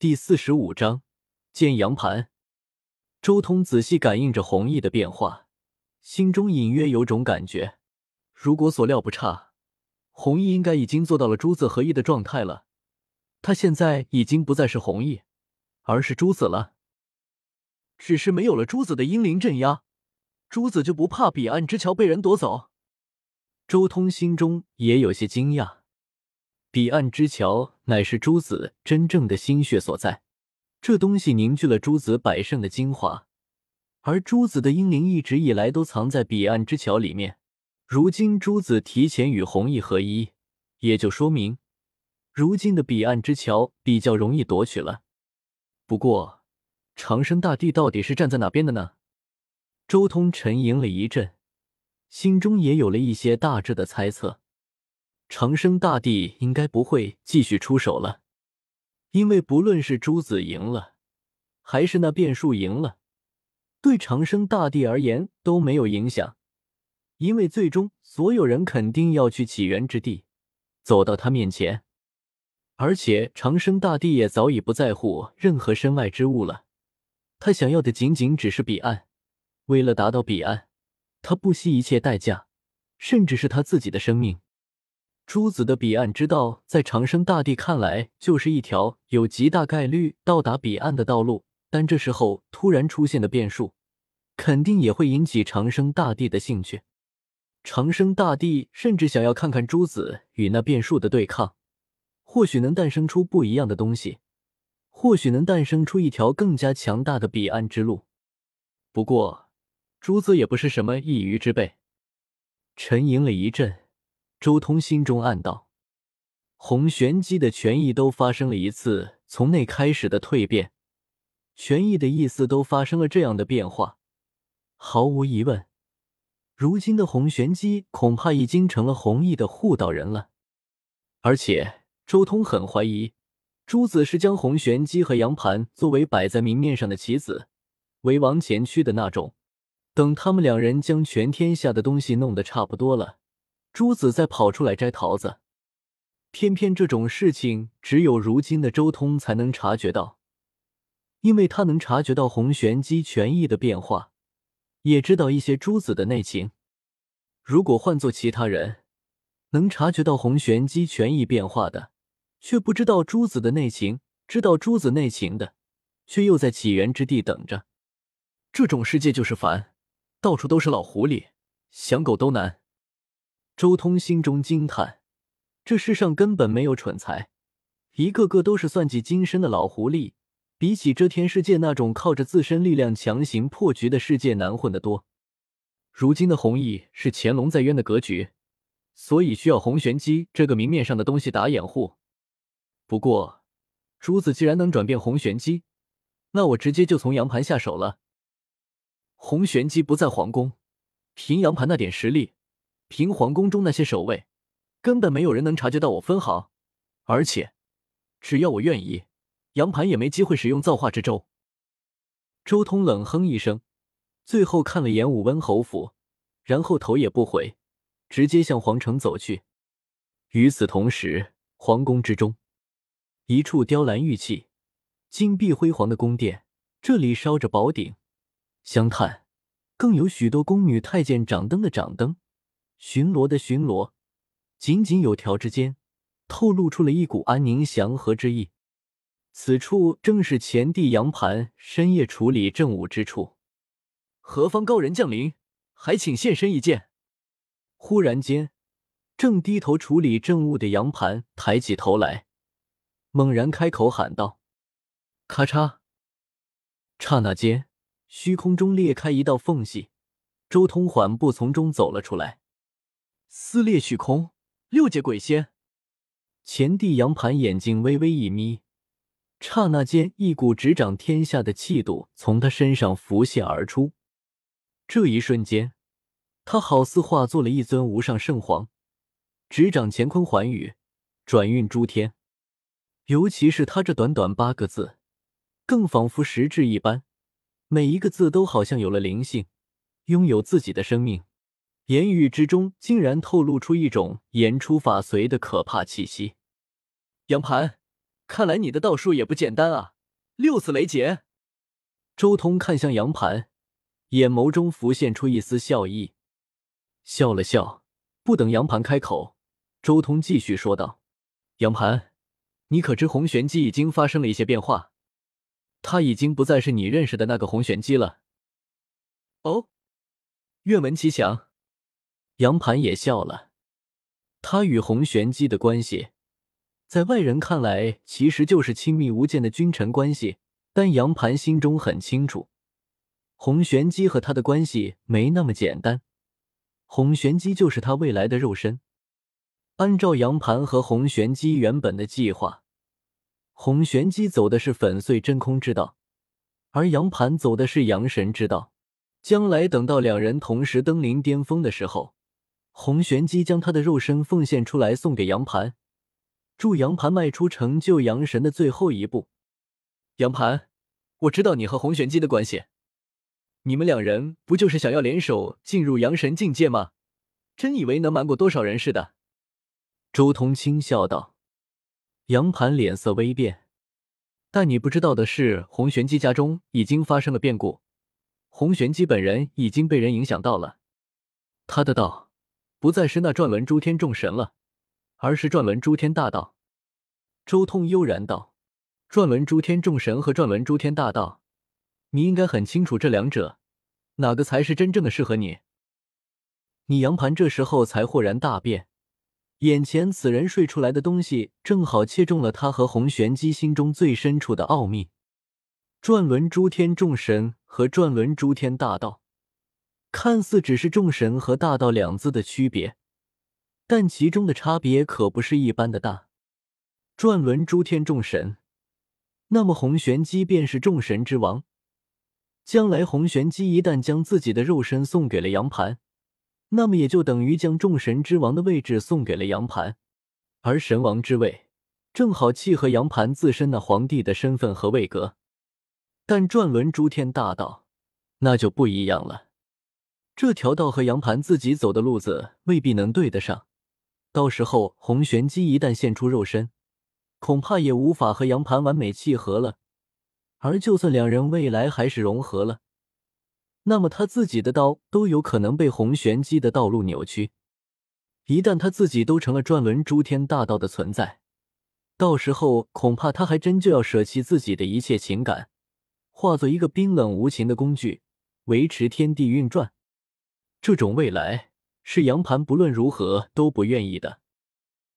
第四十五章见阳盘。周通仔细感应着红毅的变化，心中隐约有种感觉：如果所料不差，红毅应该已经做到了珠子合一的状态了。他现在已经不再是红毅，而是珠子了。只是没有了珠子的阴灵镇压，珠子就不怕彼岸之桥被人夺走。周通心中也有些惊讶。彼岸之桥乃是朱子真正的心血所在，这东西凝聚了诸子百圣的精华，而诸子的英灵一直以来都藏在彼岸之桥里面。如今诸子提前与弘毅合一，也就说明如今的彼岸之桥比较容易夺取了。不过，长生大帝到底是站在哪边的呢？周通沉吟了一阵，心中也有了一些大致的猜测。长生大帝应该不会继续出手了，因为不论是朱子赢了，还是那变数赢了，对长生大帝而言都没有影响，因为最终所有人肯定要去起源之地，走到他面前，而且长生大帝也早已不在乎任何身外之物了，他想要的仅仅只是彼岸，为了达到彼岸，他不惜一切代价，甚至是他自己的生命。朱子的彼岸之道，在长生大帝看来，就是一条有极大概率到达彼岸的道路。但这时候突然出现的变数，肯定也会引起长生大帝的兴趣。长生大帝甚至想要看看朱子与那变数的对抗，或许能诞生出不一样的东西，或许能诞生出一条更加强大的彼岸之路。不过，朱子也不是什么一鱼之辈。沉吟了一阵。周通心中暗道：“洪玄机的权益都发生了一次从内开始的蜕变，权益的意思都发生了这样的变化。毫无疑问，如今的洪玄机恐怕已经成了弘毅的护道人了。而且，周通很怀疑，朱子是将洪玄机和杨盘作为摆在明面上的棋子，为王前驱的那种。等他们两人将全天下的东西弄得差不多了。”朱子再跑出来摘桃子，偏偏这种事情只有如今的周通才能察觉到，因为他能察觉到洪玄机权益的变化，也知道一些朱子的内情。如果换做其他人，能察觉到洪玄机权益变化的，却不知道朱子的内情；知道朱子内情的，却又在起源之地等着。这种世界就是烦，到处都是老狐狸，想狗都难。周通心中惊叹：这世上根本没有蠢材，一个个都是算计精深的老狐狸。比起遮天世界那种靠着自身力量强行破局的世界，难混得多。如今的弘毅是潜龙在渊的格局，所以需要洪玄机这个明面上的东西打掩护。不过，朱子既然能转变洪玄机，那我直接就从阳盘下手了。洪玄机不在皇宫，凭阳盘那点实力。凭皇宫中那些守卫，根本没有人能察觉到我分毫。而且，只要我愿意，杨盘也没机会使用造化之舟。周通冷哼一声，最后看了眼武温侯府，然后头也不回，直接向皇城走去。与此同时，皇宫之中，一处雕栏玉砌、金碧辉煌的宫殿，这里烧着宝鼎、香炭，更有许多宫女太监掌灯的掌灯。巡逻的巡逻，井井有条之间，透露出了一股安宁祥和之意。此处正是前帝杨盘深夜处理政务之处。何方高人降临？还请现身一见。忽然间，正低头处理政务的杨盘抬起头来，猛然开口喊道：“咔嚓！”刹那间，虚空中裂开一道缝隙，周通缓步从中走了出来。撕裂虚空，六界鬼仙。前帝杨盘眼睛微微一眯，刹那间，一股执掌天下的气度从他身上浮现而出。这一瞬间，他好似化作了一尊无上圣皇，执掌乾坤寰宇，转运诸天。尤其是他这短短八个字，更仿佛实质一般，每一个字都好像有了灵性，拥有自己的生命。言语之中竟然透露出一种言出法随的可怕气息。杨盘，看来你的道术也不简单啊！六次雷劫。周通看向杨盘，眼眸中浮现出一丝笑意，笑了笑，不等杨盘开口，周通继续说道：“杨盘，你可知红玄机已经发生了一些变化？他已经不再是你认识的那个红玄机了。”哦，愿闻其详。杨盘也笑了，他与洪玄机的关系。在外人看来，其实就是亲密无间的君臣关系。但杨盘心中很清楚，洪玄机和他的关系没那么简单。洪玄机就是他未来的肉身。按照杨盘和洪玄机原本的计划，洪玄机走的是粉碎真空之道，而杨盘走的是阳神之道。将来等到两人同时登临巅峰的时候，洪玄机将他的肉身奉献出来，送给杨盘。助杨盘迈出成就阳神的最后一步。杨盘，我知道你和洪玄机的关系，你们两人不就是想要联手进入阳神境界吗？真以为能瞒过多少人似的？周通轻笑道。杨盘脸色微变，但你不知道的是，洪玄机家中已经发生了变故，洪玄机本人已经被人影响到了，他的道不再是那转轮诸天众神了。而是转轮诸天大道，周通悠然道：“转轮诸天众神和转轮诸天大道，你应该很清楚这两者哪个才是真正的适合你。”你杨盘这时候才豁然大变，眼前此人睡出来的东西正好切中了他和洪玄机心中最深处的奥秘。转轮诸天众神和转轮诸天大道，看似只是众神和大道两字的区别。但其中的差别可不是一般的大。转轮诸天众神，那么洪玄机便是众神之王。将来洪玄机一旦将自己的肉身送给了杨盘，那么也就等于将众神之王的位置送给了杨盘，而神王之位正好契合杨盘自身那皇帝的身份和位格。但转轮诸天大道那就不一样了，这条道和杨盘自己走的路子未必能对得上。到时候，洪玄机一旦现出肉身，恐怕也无法和杨盘完美契合了。而就算两人未来还是融合了，那么他自己的刀都有可能被洪玄机的道路扭曲。一旦他自己都成了转轮诸天大道的存在，到时候恐怕他还真就要舍弃自己的一切情感，化作一个冰冷无情的工具，维持天地运转。这种未来。是杨盘不论如何都不愿意的。